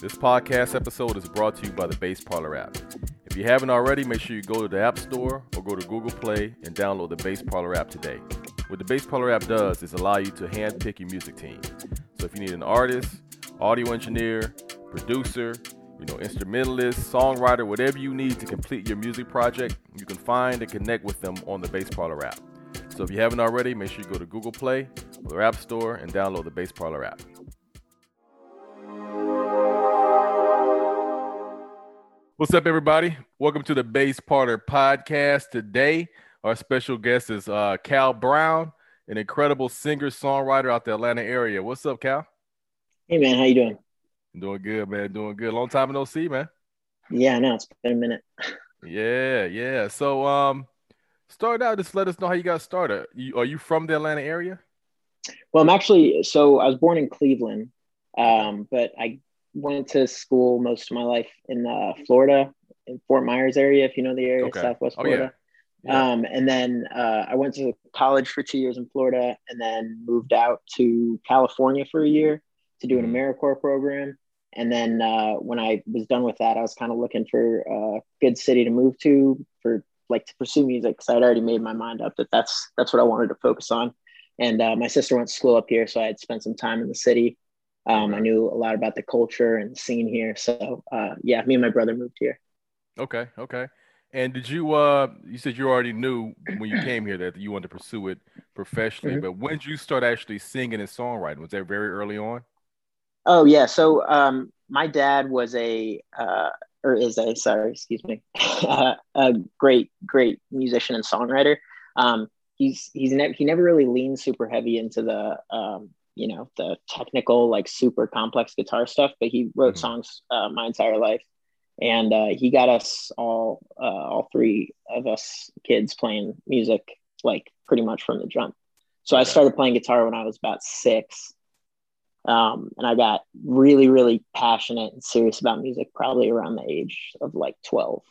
This podcast episode is brought to you by the Bass Parlor app. If you haven't already, make sure you go to the App Store or go to Google Play and download the Bass Parlor app today. What the Bass Parlor app does is allow you to handpick your music team. So if you need an artist, audio engineer, producer, you know, instrumentalist, songwriter, whatever you need to complete your music project, you can find and connect with them on the Bass Parlor app. So if you haven't already, make sure you go to Google Play or the App Store and download the Bass Parlor app. What's up, everybody? Welcome to the Bass Parlor podcast. Today, our special guest is uh, Cal Brown, an incredible singer songwriter out the Atlanta area. What's up, Cal? Hey, man, how you doing? Doing good, man. Doing good. Long time no see, man. Yeah, I know it's been a minute. yeah, yeah. So, um, start out. Just let us know how you got started. You, are you from the Atlanta area? Well, I'm actually. So I was born in Cleveland, um, but I went to school most of my life in uh, Florida, in Fort Myers area, if you know the area, okay. Southwest Florida. Oh, yeah. Yeah. Um, and then uh, I went to college for two years in Florida, and then moved out to California for a year to do an mm-hmm. AmeriCorps program. And then uh, when I was done with that, I was kind of looking for a good city to move to for like to pursue music because I'd already made my mind up that that's that's what I wanted to focus on. And uh, my sister went to school up here, so I had spent some time in the city um, I knew a lot about the culture and the scene here. So uh, yeah, me and my brother moved here. Okay, okay. And did you uh you said you already knew when you came here that you wanted to pursue it professionally, mm-hmm. but when did you start actually singing and songwriting? Was that very early on? Oh yeah. So um my dad was a uh or is a sorry, excuse me, a great, great musician and songwriter. Um he's he's never he never really leaned super heavy into the um you know the technical like super complex guitar stuff but he wrote mm-hmm. songs uh, my entire life and uh, he got us all uh, all three of us kids playing music like pretty much from the jump so okay. i started playing guitar when i was about six um, and i got really really passionate and serious about music probably around the age of like 12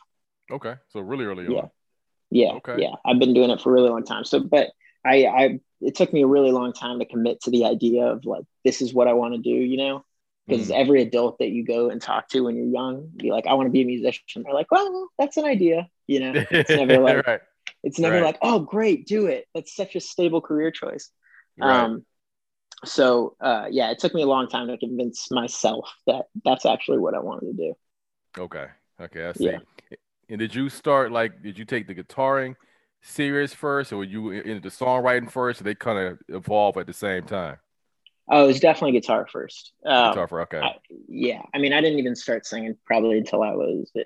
okay so really early yeah on. yeah okay. yeah i've been doing it for a really long time so but I, I it took me a really long time to commit to the idea of like this is what I want to do, you know, because mm. every adult that you go and talk to when you're young, be like, I want to be a musician. They're like, well, that's an idea, you know. It's never like right. it's never right. like, oh, great, do it. That's such a stable career choice. Right. Um, so uh, yeah, it took me a long time to convince myself that that's actually what I wanted to do. Okay. Okay, I see. Yeah. And did you start like? Did you take the guitaring? Serious first, or were you into the songwriting first? Or they kind of evolve at the same time? Oh, it was definitely guitar first. Um, guitar first, okay. I, yeah, I mean, I didn't even start singing probably until I was uh,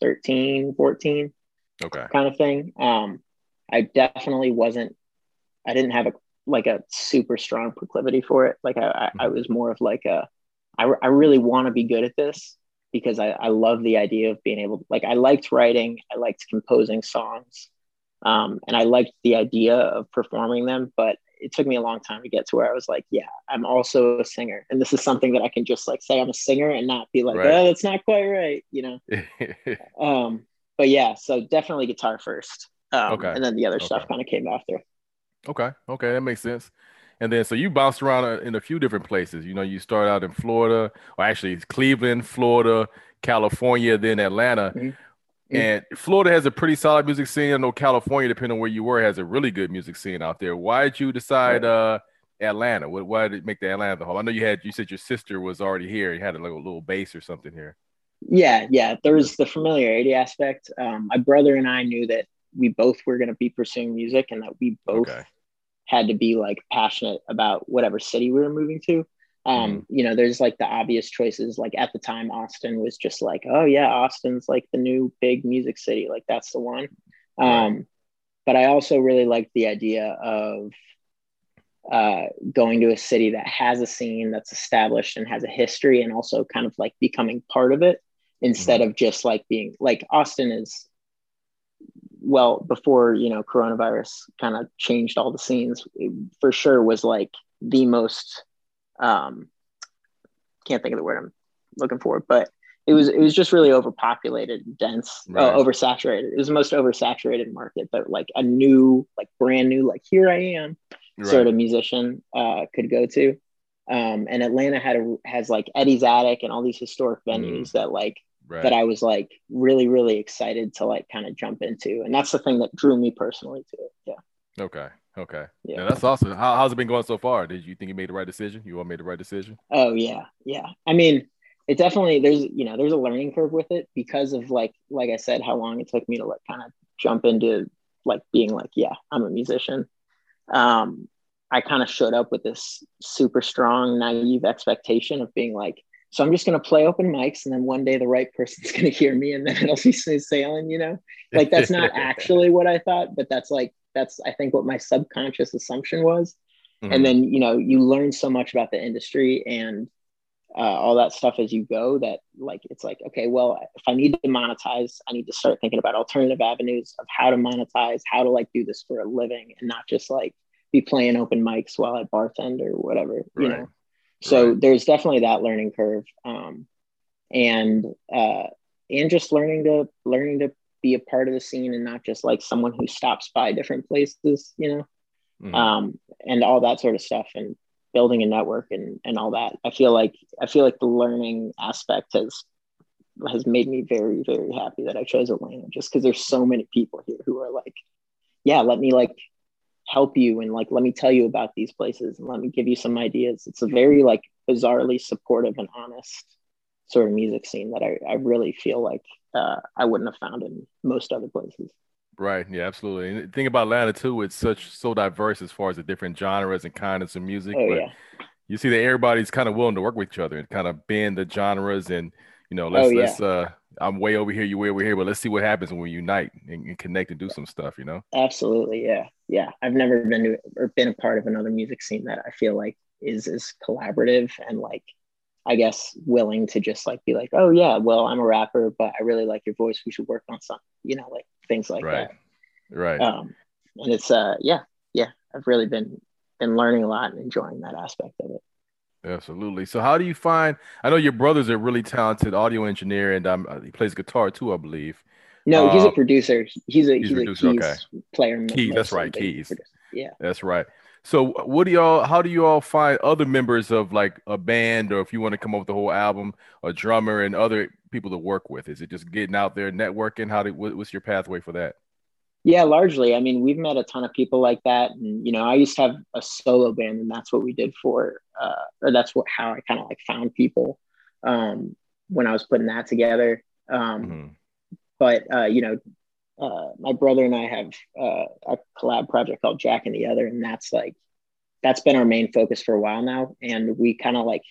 13, 14. Okay. Kind of thing. Um, I definitely wasn't. I didn't have a like a super strong proclivity for it. Like I, I, I was more of like a. I, I really want to be good at this because I, I love the idea of being able to, like I liked writing, I liked composing songs, um, and I liked the idea of performing them. But it took me a long time to get to where I was like, yeah, I'm also a singer, and this is something that I can just like say I'm a singer and not be like, right. oh, that's not quite right, you know. um, but yeah, so definitely guitar first, um, okay, and then the other okay. stuff kind of came after. Okay, okay, that makes sense. And then so you bounced around uh, in a few different places. You know, you start out in Florida, or actually Cleveland, Florida, California, then Atlanta. Mm-hmm. mm-hmm. And Florida has a pretty solid music scene. I know California, depending on where you were, has a really good music scene out there. Why did you decide uh, Atlanta? Why did it make the Atlanta the home? I know you had you said your sister was already here. You had a little, little base or something here. Yeah, yeah. There was the familiarity aspect. Um, my brother and I knew that we both were going to be pursuing music, and that we both okay had to be like passionate about whatever city we were moving to. Um, mm. you know, there's like the obvious choices. Like at the time, Austin was just like, oh yeah, Austin's like the new big music city. Like that's the one. Um, but I also really liked the idea of uh, going to a city that has a scene that's established and has a history, and also kind of like becoming part of it instead mm. of just like being like Austin is well before you know coronavirus kind of changed all the scenes for sure was like the most um can't think of the word i'm looking for but it was it was just really overpopulated dense uh, right. uh, oversaturated it was the most oversaturated market that like a new like brand new like here i am right. sort of musician uh could go to Um, and Atlanta had a, has like Eddie's Attic and all these historic mm. venues mm. that like right. that I was like really really excited to like kind of jump into, and that's the thing that drew me personally to it. Yeah. Okay. Okay. Yeah. that's awesome. How, how's it been going so far? Did you think you made the right decision? You all made the right decision? Oh yeah, yeah. I mean, it definitely there's you know there's a learning curve with it because of like like I said how long it took me to like kind of jump into like being like yeah I'm a musician. Um, I kind of showed up with this super strong naive expectation of being like so I'm just going to play open mics and then one day the right person's going to hear me and then it'll be smooth sailing, you know? Like that's not actually what I thought, but that's like, that's, I think what my subconscious assumption was. Mm-hmm. And then, you know, you learn so much about the industry and uh, all that stuff as you go that like, it's like, okay, well, if I need to monetize, I need to start thinking about alternative avenues of how to monetize, how to like do this for a living and not just like be playing open mics while I bartend or whatever, you right. know? So right. there's definitely that learning curve um, and uh, and just learning to learning to be a part of the scene and not just like someone who stops by different places you know mm-hmm. um, and all that sort of stuff and building a network and and all that i feel like i feel like the learning aspect has has made me very very happy that i chose atlanta just because there's so many people here who are like yeah let me like help you and like let me tell you about these places and let me give you some ideas it's a very like bizarrely supportive and honest sort of music scene that i, I really feel like uh, i wouldn't have found in most other places right yeah absolutely and the thing about atlanta too it's such so diverse as far as the different genres and kinds of music oh, but yeah. you see that everybody's kind of willing to work with each other and kind of bend the genres and you know let's oh, yeah. let's uh I'm way over here, you way over here, but let's see what happens when we unite and, and, connect and do some stuff, you know? Absolutely. Yeah. Yeah. I've never been to or been a part of another music scene that I feel like is as collaborative and like, I guess, willing to just like be like, oh, yeah, well, I'm a rapper, but I really like your voice. We should work on something, you know, like things like right. that. Right. Um, and it's, uh, yeah, yeah, I've really been, been learning a lot and enjoying that aspect of it. Absolutely. So, how do you find? I know your brother's a really talented audio engineer, and um, he plays guitar too, I believe. No, uh, he's a uh, producer. He's a he's, he's a, producer, keys okay. player. Keys, that's right. Keys. Yeah, that's right. So, what do y'all? How do you all find other members of like a band, or if you want to come up with the whole album, a drummer and other people to work with? Is it just getting out there networking? How do? What's your pathway for that? Yeah, largely. I mean, we've met a ton of people like that, and you know, I used to have a solo band, and that's what we did for, uh, or that's what how I kind of like found people um, when I was putting that together. Um, mm-hmm. But uh, you know, uh, my brother and I have uh, a collab project called Jack and the Other, and that's like that's been our main focus for a while now. And we kind of like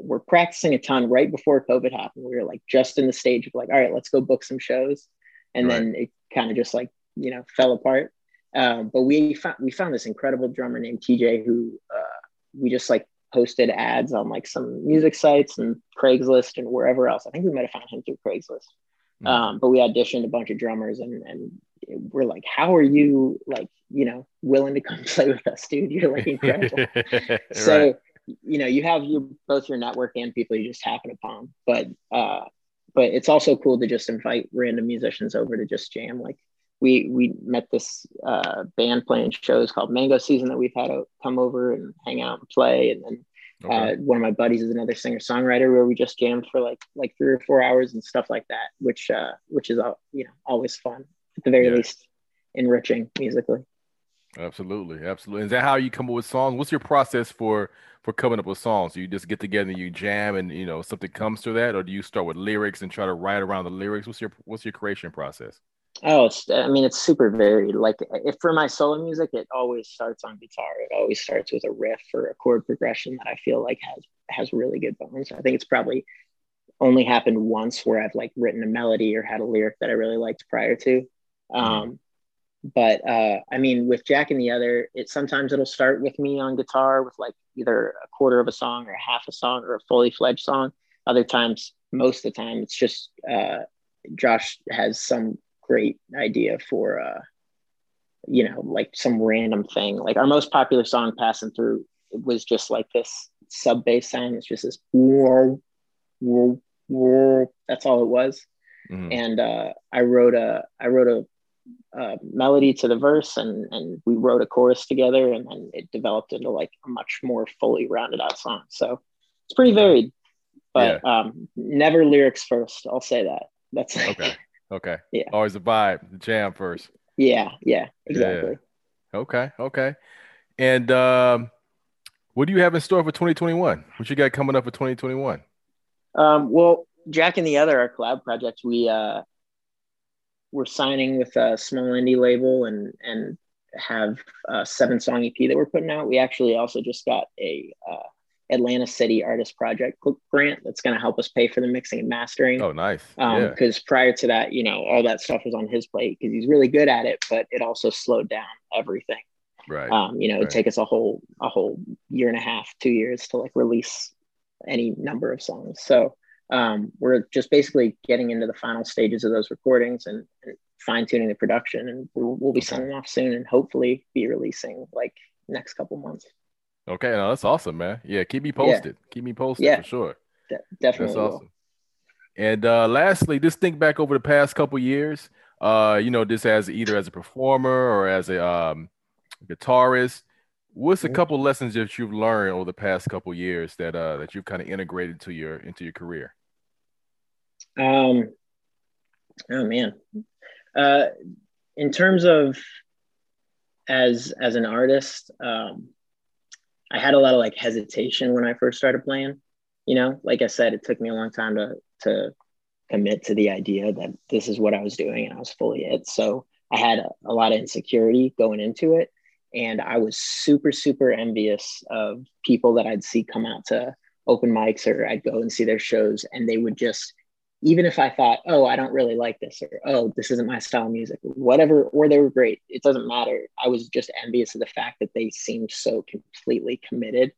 we're practicing a ton right before COVID happened. We were like just in the stage of like, all right, let's go book some shows, and right. then it kind of just like you know fell apart. Um, but we found we found this incredible drummer named TJ who uh, we just like posted ads on like some music sites and Craigslist and wherever else. I think we might have found him through Craigslist. Mm-hmm. Um, but we auditioned a bunch of drummers and and we're like, how are you like you know willing to come play with us, dude? You're like incredible. so right. you know you have your both your network and people you just happen upon, but uh, but it's also cool to just invite random musicians over to just jam like we we met this uh, band playing shows called Mango Season that we've had to come over and hang out and play. And then okay. uh, one of my buddies is another singer songwriter where we just jammed for like like three or four hours and stuff like that, which uh, which is you know always fun at the very yeah. least, enriching musically. Absolutely, absolutely. Is that how you come up with songs? What's your process for for coming up with songs? Do you just get together and you jam, and you know something comes to that, or do you start with lyrics and try to write around the lyrics? What's your what's your creation process? Oh, it's, I mean, it's super varied. Like if for my solo music, it always starts on guitar. It always starts with a riff or a chord progression that I feel like has has really good bones. I think it's probably only happened once where I've like written a melody or had a lyric that I really liked prior to. Mm-hmm. Um, but uh, I mean, with Jack and the Other, it sometimes it'll start with me on guitar with like either a quarter of a song or half a song or a fully fledged song. Other times, most of the time, it's just uh, Josh has some great idea for uh you know like some random thing like our most popular song passing through was just like this sub bass sound it's just this whoa, whoa, whoa. that's all it was mm-hmm. and uh i wrote a i wrote a uh, melody to the verse and and we wrote a chorus together and then it developed into like a much more fully rounded out song so it's pretty varied but yeah. um never lyrics first i'll say that that's okay okay. Yeah. Always a vibe the jam first. Yeah yeah exactly. Yeah. okay okay. And um what do you have in store for 2021 what you got coming up for 2021 um well jack and the other our collab project we uh we're signing with a small indie label and and have a seven song EP that we're putting out. We actually also just got a uh, Atlanta City Artist Project grant that's going to help us pay for the mixing and mastering. Oh, nice. Because um, prior to that, you know, all that stuff was on his plate because he's really good at it, but it also slowed down everything. Right. Um, you know, right. it'd take us a whole a whole year and a half, two years to like release any number of songs. So um, we're just basically getting into the final stages of those recordings and, and fine tuning the production, and we'll, we'll be okay. sending off soon, and hopefully be releasing like next couple months. Okay, no, that's awesome, man. Yeah, keep me posted. Yeah. Keep me posted yeah. for sure. De- definitely. That's awesome. Will. And uh, lastly, just think back over the past couple years. Uh, you know, this as either as a performer or as a um, guitarist. What's a mm-hmm. couple lessons that you've learned over the past couple years that uh, that you've kind of integrated to your into your career? Um, oh man, uh, in terms of as as an artist, um, I had a lot of like hesitation when I first started playing. You know, like I said, it took me a long time to to commit to the idea that this is what I was doing and I was fully it. So I had a, a lot of insecurity going into it, and I was super super envious of people that I'd see come out to open mics or I'd go and see their shows, and they would just even if I thought, oh, I don't really like this, or oh, this isn't my style of music, whatever, or they were great, it doesn't matter. I was just envious of the fact that they seemed so completely committed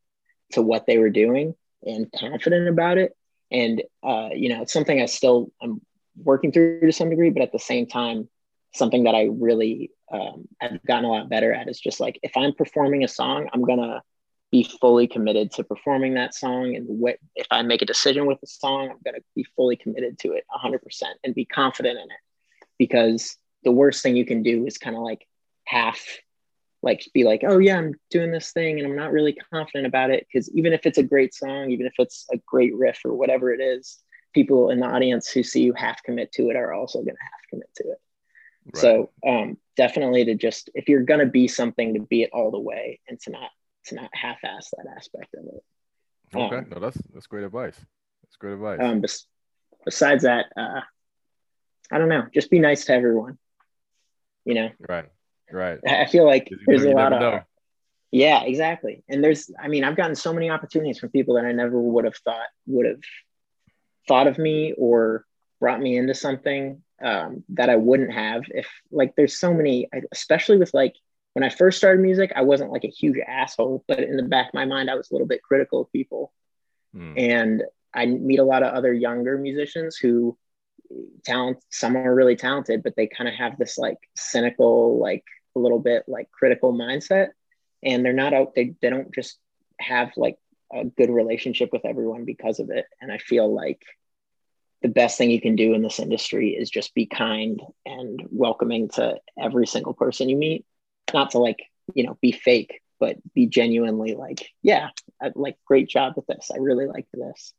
to what they were doing and confident about it. And uh, you know, it's something I still I'm working through to some degree, but at the same time, something that I really um, I've gotten a lot better at is just like if I'm performing a song, I'm gonna be fully committed to performing that song. And what if i make a decision with the song i'm going to be fully committed to it 100% and be confident in it. Because the worst thing you can do is kind of like half like be like oh yeah i'm doing this thing and i'm not really confident about it. Because even if it's a great song even if it's a great riff or whatever it is people in the audience who see you half commit to it are also going to half commit to it. Right. so um, definitely to just if you're going to be something to be it all the way and to not to not half-ass that aspect of it. Okay, um, no, that's that's great advice. That's great advice. Um, bes- besides that, uh, I don't know. Just be nice to everyone. You know. Right. Right. I feel like there's a lot of. Know. Yeah, exactly. And there's, I mean, I've gotten so many opportunities from people that I never would have thought would have thought of me or brought me into something um, that I wouldn't have if, like, there's so many, especially with like when I first started music, I wasn't like a huge asshole, but in the back of my mind, I was a little bit critical of people. Mm. And I meet a lot of other younger musicians who talent, some are really talented, but they kind of have this like cynical, like a little bit like critical mindset. And they're not out, they, they don't just have like a good relationship with everyone because of it. And I feel like the best thing you can do in this industry is just be kind and welcoming to every single person you meet not to like you know be fake but be genuinely like yeah I, like great job with this. I really liked this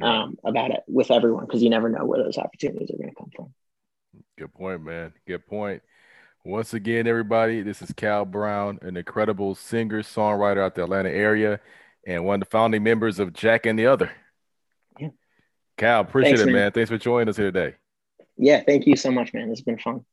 um, about it with everyone because you never know where those opportunities are going to come from. Good point man. Good point. Once again everybody this is cal brown an incredible singer songwriter out the atlanta area and one of the founding members of jack and the other. Yeah. cal appreciate Thanks, it man. man. Thanks for joining us here today. Yeah thank you so much man. It's been fun